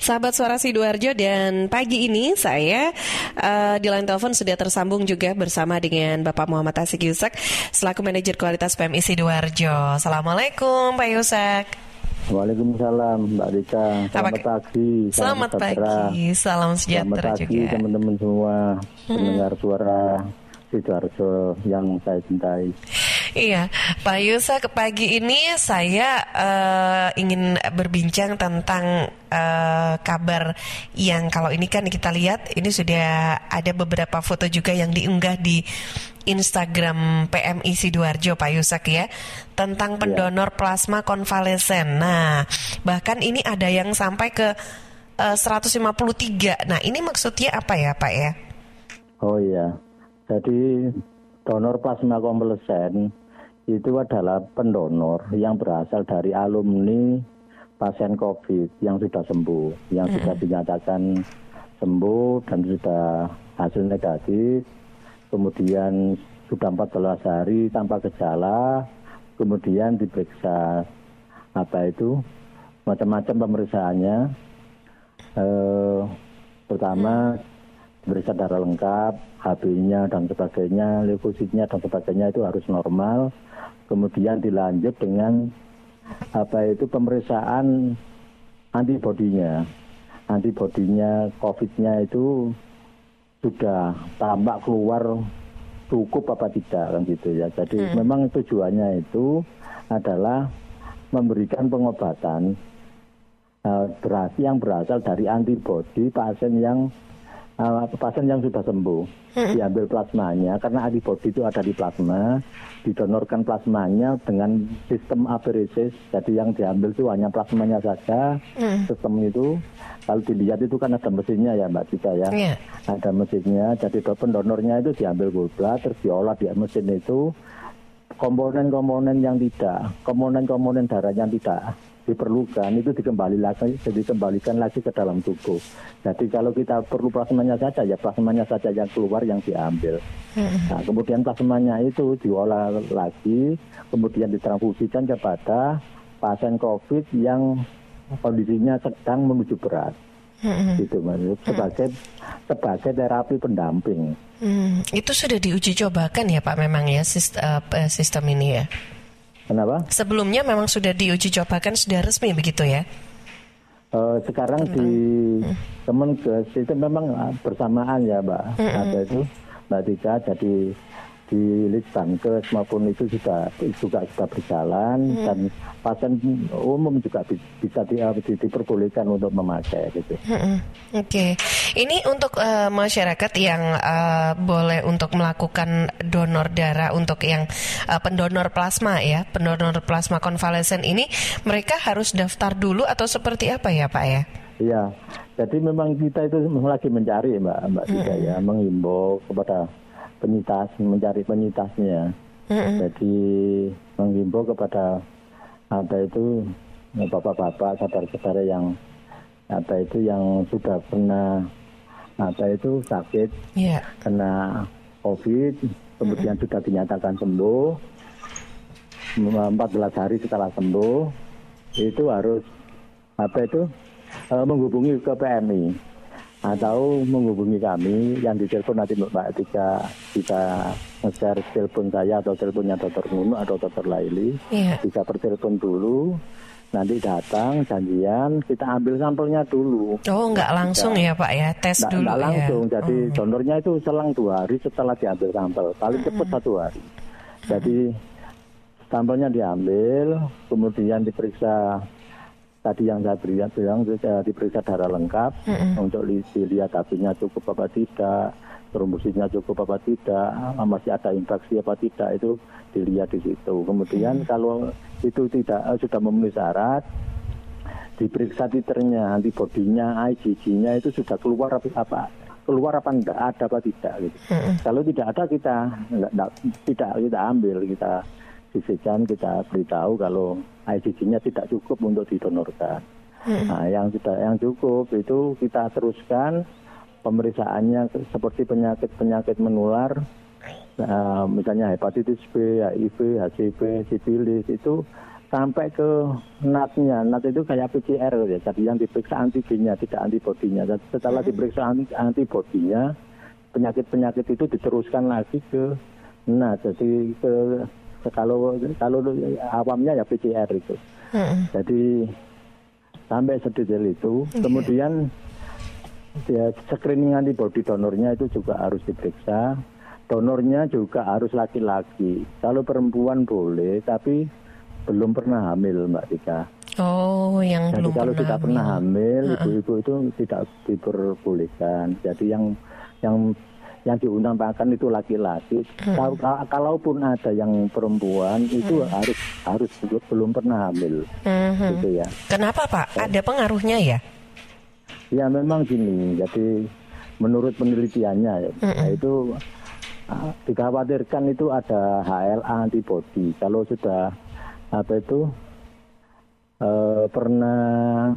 Sahabat Suara Sidoarjo dan pagi ini saya uh, di line telepon sudah tersambung juga bersama dengan Bapak Muhammad Asik Yusak selaku manajer kualitas PMI Sidoarjo. Assalamualaikum Pak Yusak. Waalaikumsalam Mbak Rika. Selamat Apa? pagi. Selamat pagi. Salam sejahtera Selamat pagi teman-teman semua hmm. pendengar suara Sidoarjo yang saya cintai. Iya, Pak Yusa ke pagi ini saya uh, ingin berbincang tentang uh, kabar yang kalau ini kan kita lihat ini sudah ada beberapa foto juga yang diunggah di Instagram PMI Sidoarjo Pak Yusak ya tentang iya. pendonor plasma konvalesen. Nah, bahkan ini ada yang sampai ke uh, 153. Nah, ini maksudnya apa ya, Pak ya? Oh iya. Jadi donor plasma konvalesen itu adalah pendonor yang berasal dari alumni pasien COVID yang sudah sembuh, yang mm sudah dinyatakan sembuh dan sudah hasil negatif, kemudian sudah 14 hari tanpa gejala, kemudian diperiksa apa itu macam-macam pemeriksaannya. Eh, pertama periksa darah lengkap, HB-nya dan sebagainya, leukositnya dan sebagainya itu harus normal. Kemudian dilanjut dengan apa itu pemeriksaan antibodinya. Antibodinya COVID-nya itu sudah tampak keluar cukup apa tidak kan gitu ya. Jadi hmm. memang tujuannya itu adalah memberikan pengobatan uh, berarti yang berasal dari antibodi pasien yang uh, pasien yang sudah sembuh hmm. diambil plasmanya karena antibodi itu ada di plasma didonorkan plasmanya dengan sistem aferesis jadi yang diambil itu hanya plasmanya saja hmm. sistem itu kalau dilihat itu kan ada mesinnya ya Mbak Cita ya yeah. ada mesinnya jadi pendonornya itu diambil gula terus diolah di mesin itu komponen-komponen yang tidak komponen-komponen darah yang tidak diperlukan itu dikembali lagi dikembalikan lagi ke dalam tubuh. Jadi kalau kita perlu plasmanya saja ya plasmanya saja yang keluar yang diambil. Hmm. Nah, kemudian plasmanya itu diolah lagi, kemudian ditransfusikan kepada pasien COVID yang kondisinya sedang menuju berat. Hmm. Gitu maksud sebagai sebagai terapi pendamping. Hmm. Itu sudah diuji cobakan ya Pak memang ya sistem, uh, sistem ini ya. Kenapa? Sebelumnya memang sudah diuji cobakan sudah resmi begitu ya? Uh, sekarang di hmm. Kemenkes itu memang bersamaan ya Mbak. Hmm. Ada itu Mbak Tika jadi di Litbangkes maupun itu juga juga sudah berjalan hmm. dan pasien umum juga bisa di, di, diperbolehkan untuk memakai gitu. Hmm. Oke, okay. ini untuk uh, masyarakat yang uh, boleh untuk melakukan donor darah untuk yang uh, pendonor plasma ya, pendonor plasma konvalesen ini mereka harus daftar dulu atau seperti apa ya Pak ya? Iya, jadi memang kita itu lagi mencari Mbak Mbak Tika hmm. ya, mengimbau kepada penyitas mencari penyitasnya mm-hmm. jadi menghimbau kepada apa itu bapak-bapak saudara-saudara yang apa itu yang sudah pernah apa itu sakit yeah. kena covid kemudian mm-hmm. sudah dinyatakan sembuh 14 hari setelah sembuh itu harus apa itu uh, menghubungi ke PMI atau menghubungi kami yang di telepon nanti Mbak Tika bisa nge-share telepon saya atau teleponnya Dr. Nunu atau Dr. Laili yeah. bisa bertelepon dulu nanti datang janjian kita ambil sampelnya dulu oh nggak langsung ya Pak ya tes nggak, dulu nggak ya? langsung ya? jadi oh. donornya itu selang dua hari setelah diambil sampel paling cepat hmm. satu hari jadi sampelnya diambil kemudian diperiksa tadi yang saya berikan bilang uh, diperiksa darah lengkap mm-hmm. untuk dilihat apinya cukup apa tidak, trombositnya cukup apa tidak, masih ada infeksi apa tidak itu dilihat di situ. Kemudian mm-hmm. kalau itu tidak uh, sudah memenuhi syarat, diperiksa titernya, antibodinya, IgG-nya itu sudah keluar apa, apa keluar apa enggak ada apa tidak gitu. Mm-hmm. Kalau tidak ada kita enggak, enggak, tidak kita ambil kita sisihkan kita beritahu kalau IgG-nya tidak cukup untuk didonorkan. Hmm. Nah, yang sudah yang cukup itu kita teruskan pemeriksaannya seperti penyakit-penyakit menular, uh, misalnya hepatitis B, HIV, HCV, sifilis itu sampai ke natnya. Nat itu kayak PCR ya. Jadi yang diperiksa antigennya, tidak antibodinya. Setelah diperiksa antibodinya, penyakit-penyakit itu diteruskan lagi ke nat. Jadi ke kalau kalau awamnya ya PCR itu. Jadi sampai sedetail itu. Kemudian ya screening antibody donornya itu juga harus diperiksa. Donornya juga harus laki-laki. Kalau perempuan boleh, tapi belum pernah hamil Mbak Tika. Oh, yang Jadi belum kalau pernah tidak hamil. pernah hamil, ibu-ibu itu tidak diperbolehkan. Jadi yang yang yang diutamakan itu laki-laki. Kalau kalaupun ada yang perempuan itu harus harus belum pernah hamil, Mhm. gitu ya. Kenapa Pak? Ada pengaruhnya ya? Ya memang gini. Jadi menurut penelitiannya ya, itu ah, dikhawatirkan itu ada HLA antibody. Kalau sudah apa itu eh, pernah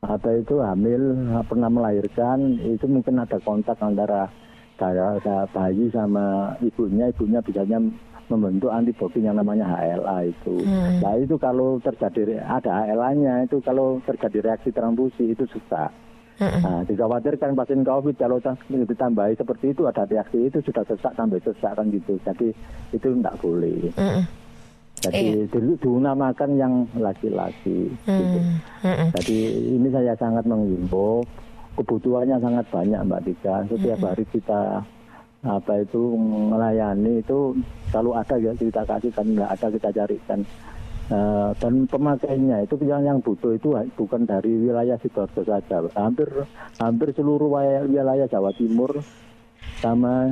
apa itu hamil pernah melahirkan itu mungkin ada kontak antara bayi sama ibunya ibunya bisanya membentuk antibodi yang namanya HLA itu. Nah itu kalau terjadi ada HLA-nya itu kalau terjadi reaksi transfusi itu sesak. Nah, dikhawatirkan pasien COVID kalau ditambahi seperti itu ada reaksi itu sudah sesak sampai sesak kan gitu. Jadi itu tidak boleh. Mm-mm. Jadi dulu dinamakan yang laki-laki. gitu. Mm-mm. Jadi ini saya sangat menghimbau kebutuhannya sangat banyak Mbak Dika. Setiap hari kita apa itu melayani itu kalau ada ya kita kasih kan nggak ada kita carikan. Eh, dan pemakainya itu yang yang butuh itu bukan dari wilayah sidoarjo saja, hampir hampir seluruh wilayah Jawa Timur sama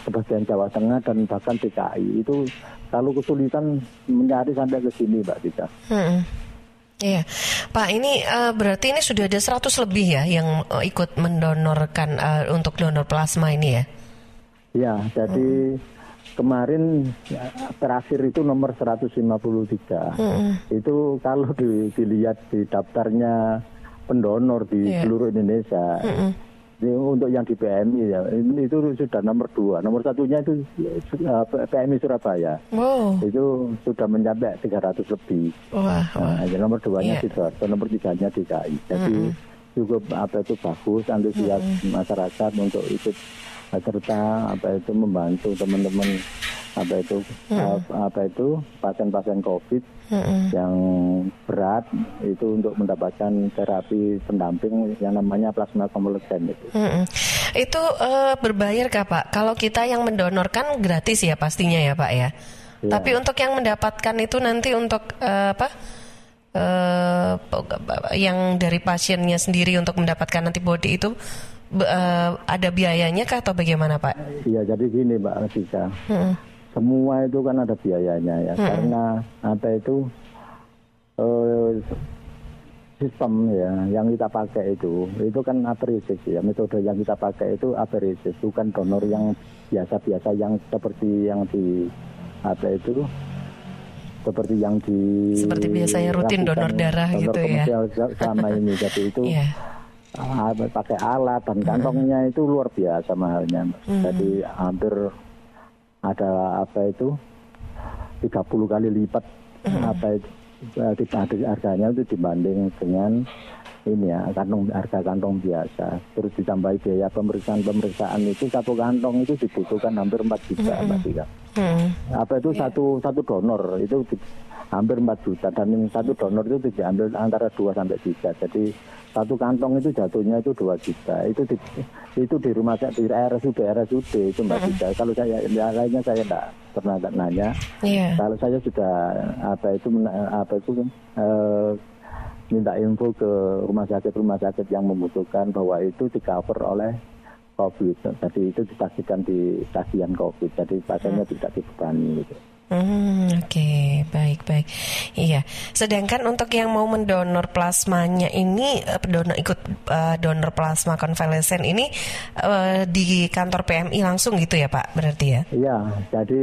sebagian Jawa Tengah dan bahkan DKI itu kalau kesulitan mencari sampai ke sini Mbak Dika. Mm-mm. Iya, Pak. Ini eh, berarti ini sudah ada 100 lebih ya yang eh, ikut mendonorkan eh, untuk donor plasma ini ya? Ya, jadi kemarin ya, terakhir itu nomor 153. Itu kalau di- dilihat di daftarnya pendonor di Iya. seluruh Indonesia. Ini untuk yang di PMI ya, ini itu sudah nomor dua. Nomor satunya itu uh, PMI Surabaya. Wow, Itu sudah mencapai 300 lebih. wah, Nah, ya nomor duanya Iya. Sidoarjo, nomor tiganya DKI. Jadi cukup apa itu bagus, antusias masyarakat untuk ikut serta apa itu membantu teman-teman apa itu uh, apa itu pasien-pasien COVID Mm-mm. yang berat itu untuk mendapatkan terapi pendamping yang namanya plasma konvalesen itu. Mm-mm. Itu eh, berbayar kah Pak? Kalau kita yang mendonorkan gratis ya pastinya ya Pak ya. Iya. Tapi untuk yang mendapatkan itu nanti untuk eh, apa? eh yang dari pasiennya sendiri untuk mendapatkan antibody itu eh, ada biayanya kah atau bagaimana Pak? Iya jadi gini Mbak Asika. Mm-mm. Semua itu kan ada biayanya ya karena apa itu eh, sistem ya yang kita pakai itu itu kan apresis ya metode yang kita pakai itu apresis bukan donor yang biasa-biasa yang seperti yang di apa itu seperti yang di Seperti biasanya rutin donor darah gitu ya. sama ini jadi itu Iya. Ah, pakai alat dan kantongnya itu luar biasa mahalnya. Jadi hampir ada apa itu 30 kali lipat apa itu di- harganya itu dibanding dengan ini ya kantong harga kantong biasa. Terus ditambahi biaya pemeriksaan pemeriksaan itu satu kantong itu dibutuhkan hampir 4 juta Mbak Tika. Mm. Apa itu satu satu donor itu hampir 4 juta dan yang satu donor itu diambil antara 2 sampai 3. Jadi satu kantong itu jatuhnya itu 2 juta. Itu di, itu di rumah sakit di RSUD RSUD itu Mbak Tika. Kalau saya yang lainnya saya enggak pernah nanya. Iya. Kalau saya sudah apa itu apa itu eh, minta info ke rumah sakit rumah sakit yang membutuhkan bahwa itu di cover oleh COVID. Jadi itu dipastikan di stasiun COVID. Jadi pasiennya tidak dibebani. Gitu. Hmm, Oke, baik baik. Iya. Sedangkan untuk yang mau mendonor plasmanya ini, eh, donor ikut eh, donor plasma konvalesen ini eh, di kantor PMI langsung gitu ya Pak? Berarti ya? Iya, jadi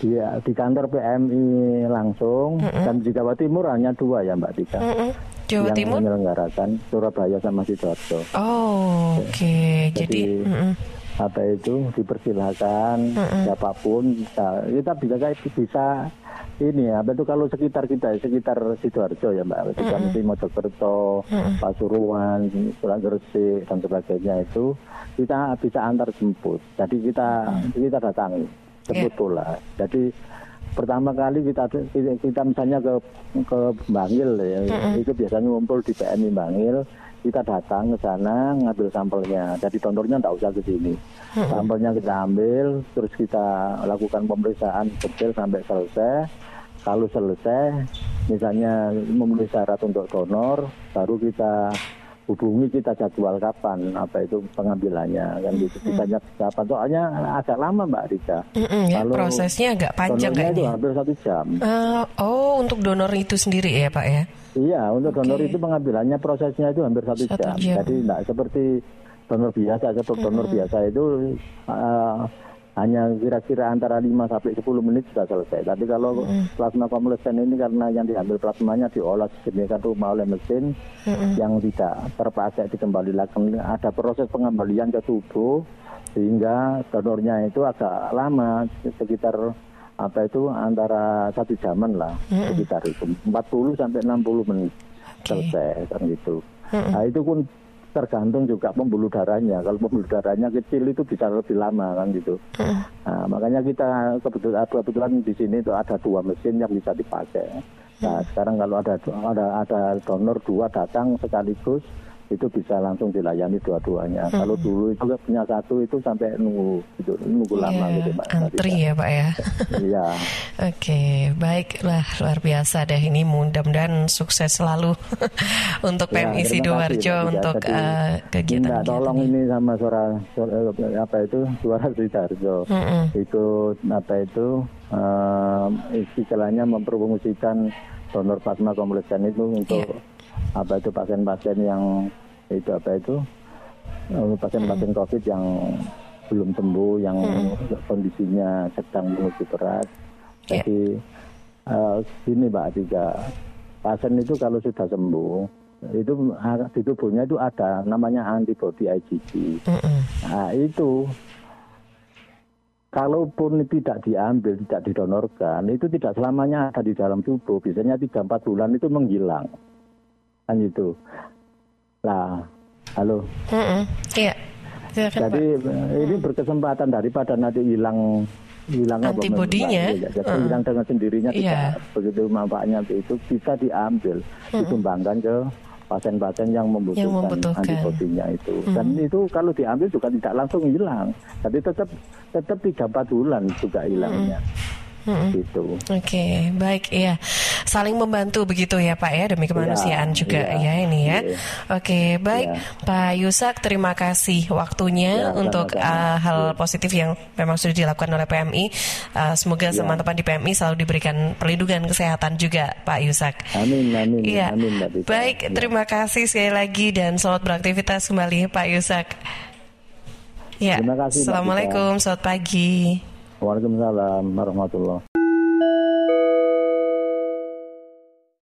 di, di kantor PMI langsung dan di Jawa Timur hanya dua ya Mbak Tika. Mm-mm. Jawa yang Timur? menyelenggarakan Surabaya sama Sidoarjo. Oh, oke. Jadi, Jadi- mm-mm. Apa itu dipersilahkan Mm-mm. siapa pun bisa. Kita bisa kayak bisa ini apa itu kalau sekitar kita sekitar sidoarjo ya mbak. Kita mesti Mojokerto Pasuruan Surat Gresik dan sebagainya itu kita bisa antar jemput. Jadi kita kita datangi jemput bola. Jadi pertama kali kita kita misalnya ke ke Bangil ya itu biasanya ngumpul di PMI Bangil kita datang ke sana ngambil sampelnya. Jadi donornya tidak usah ke sini. Sampelnya kita ambil terus kita lakukan pemeriksaan detail sampai selesai. Kalau selesai misalnya memenuhi syarat untuk donor baru kita hubungi kita jadwal kapan apa itu pengambilannya kan gitu ditanya kapan soalnya agak lama mbak Rika ya, prosesnya agak panjang donornya itu hampir satu jam Eh, oh, untuk donor itu sendiri ya, Pak ya? Iya, untuk donor Oke. itu pengambilannya prosesnya itu hampir satu, Satu jam. jam. Jadi tidak seperti donor biasa. Seperti donor biasa itu uh, hanya kira-kira antara 5 sampai 10 menit sudah selesai. Tapi kalau plasma konvalesen ini karena yang diambil plasmanya diolah sedemikian rupa oleh mesin yang tidak terpakai dikembalikan ada proses pengembalian ke tubuh sehingga donornya itu agak lama sekitar apa itu antara satu jaman lah sekitar itu. 40 sampai 60 menit selesai kan gitu. Nah itu pun tergantung juga pembuluh darahnya. Kalau pembuluh darahnya kecil itu bisa lebih lama kan gitu. Nah, makanya kita kebetulan kebetulan di sini itu ada dua mesin yang bisa dipakai. Nah sekarang kalau ada ada ada donor dua datang sekaligus itu bisa langsung dilayani dua-duanya. Kalau dulu itu punya satu itu sampai nunggu gitu, nunggu lama Iya, gitu Mbak. antri ya, Pak ya. Iya. Oke, baiklah luar biasa deh ini mudah-mudahan sukses selalu untuk Ya, PMI terima Sidoarjo untuk Jadi, eh, kegiatan Minta tolong ini sama suara, suara apa itu suara Sidoarjo. Mm-mm. Ikut apa itu eh, istilahnya mempromosikan donor plasma kompleksan itu untuk Iya. Apa itu pasien-pasien yang itu apa itu eh, pasien-pasien COVID yang belum sembuh, yang kondisinya sedang menuju berat. Iya. Jadi eh, gini Mbak Atika, pasien itu kalau sudah sembuh itu di tubuhnya itu ada namanya antibody IgG. Mm-mm. Nah itu kalaupun tidak diambil, tidak didonorkan, itu tidak selamanya ada di dalam tubuh. Biasanya 3-4 bulan itu menghilang. Kan itu. Lah, halo. Iya, silakan Jadi eh, ini berkesempatan daripada nanti hilang hilang Antibodinya? Ya, jadi hilang dengan sendirinya Iya. tidak begitu manfaatnya itu bisa diambil disumbangkan ke pasien-pasien yang membutuhkan, membutuhkan. antibodinya itu dan itu kalau diambil juga tidak langsung hilang tapi tetap tetap tiga empat bulan juga hilangnya Mm-mm. gitu Oke, baik ya. Saling membantu begitu ya Pak ya demi kemanusiaan Iya, juga iya, ya ini ya. iya. Oke, baik Iya. Pak Yusak terima kasih waktunya Ya, untuk uh, hal Iya. positif yang memang sudah dilakukan oleh PMI. Uh, semoga Ya. teman-teman di PMI selalu diberikan perlindungan kesehatan juga Pak Yusak. amin amin Iya. amin Mbak Tita. Baik, Ya. terima kasih sekali lagi dan selamat beraktivitas kembali Pak Yusak. Ya, Terima kasih, Assalamualaikum, selamat pagi. Waalaikumsalam warahmatullahi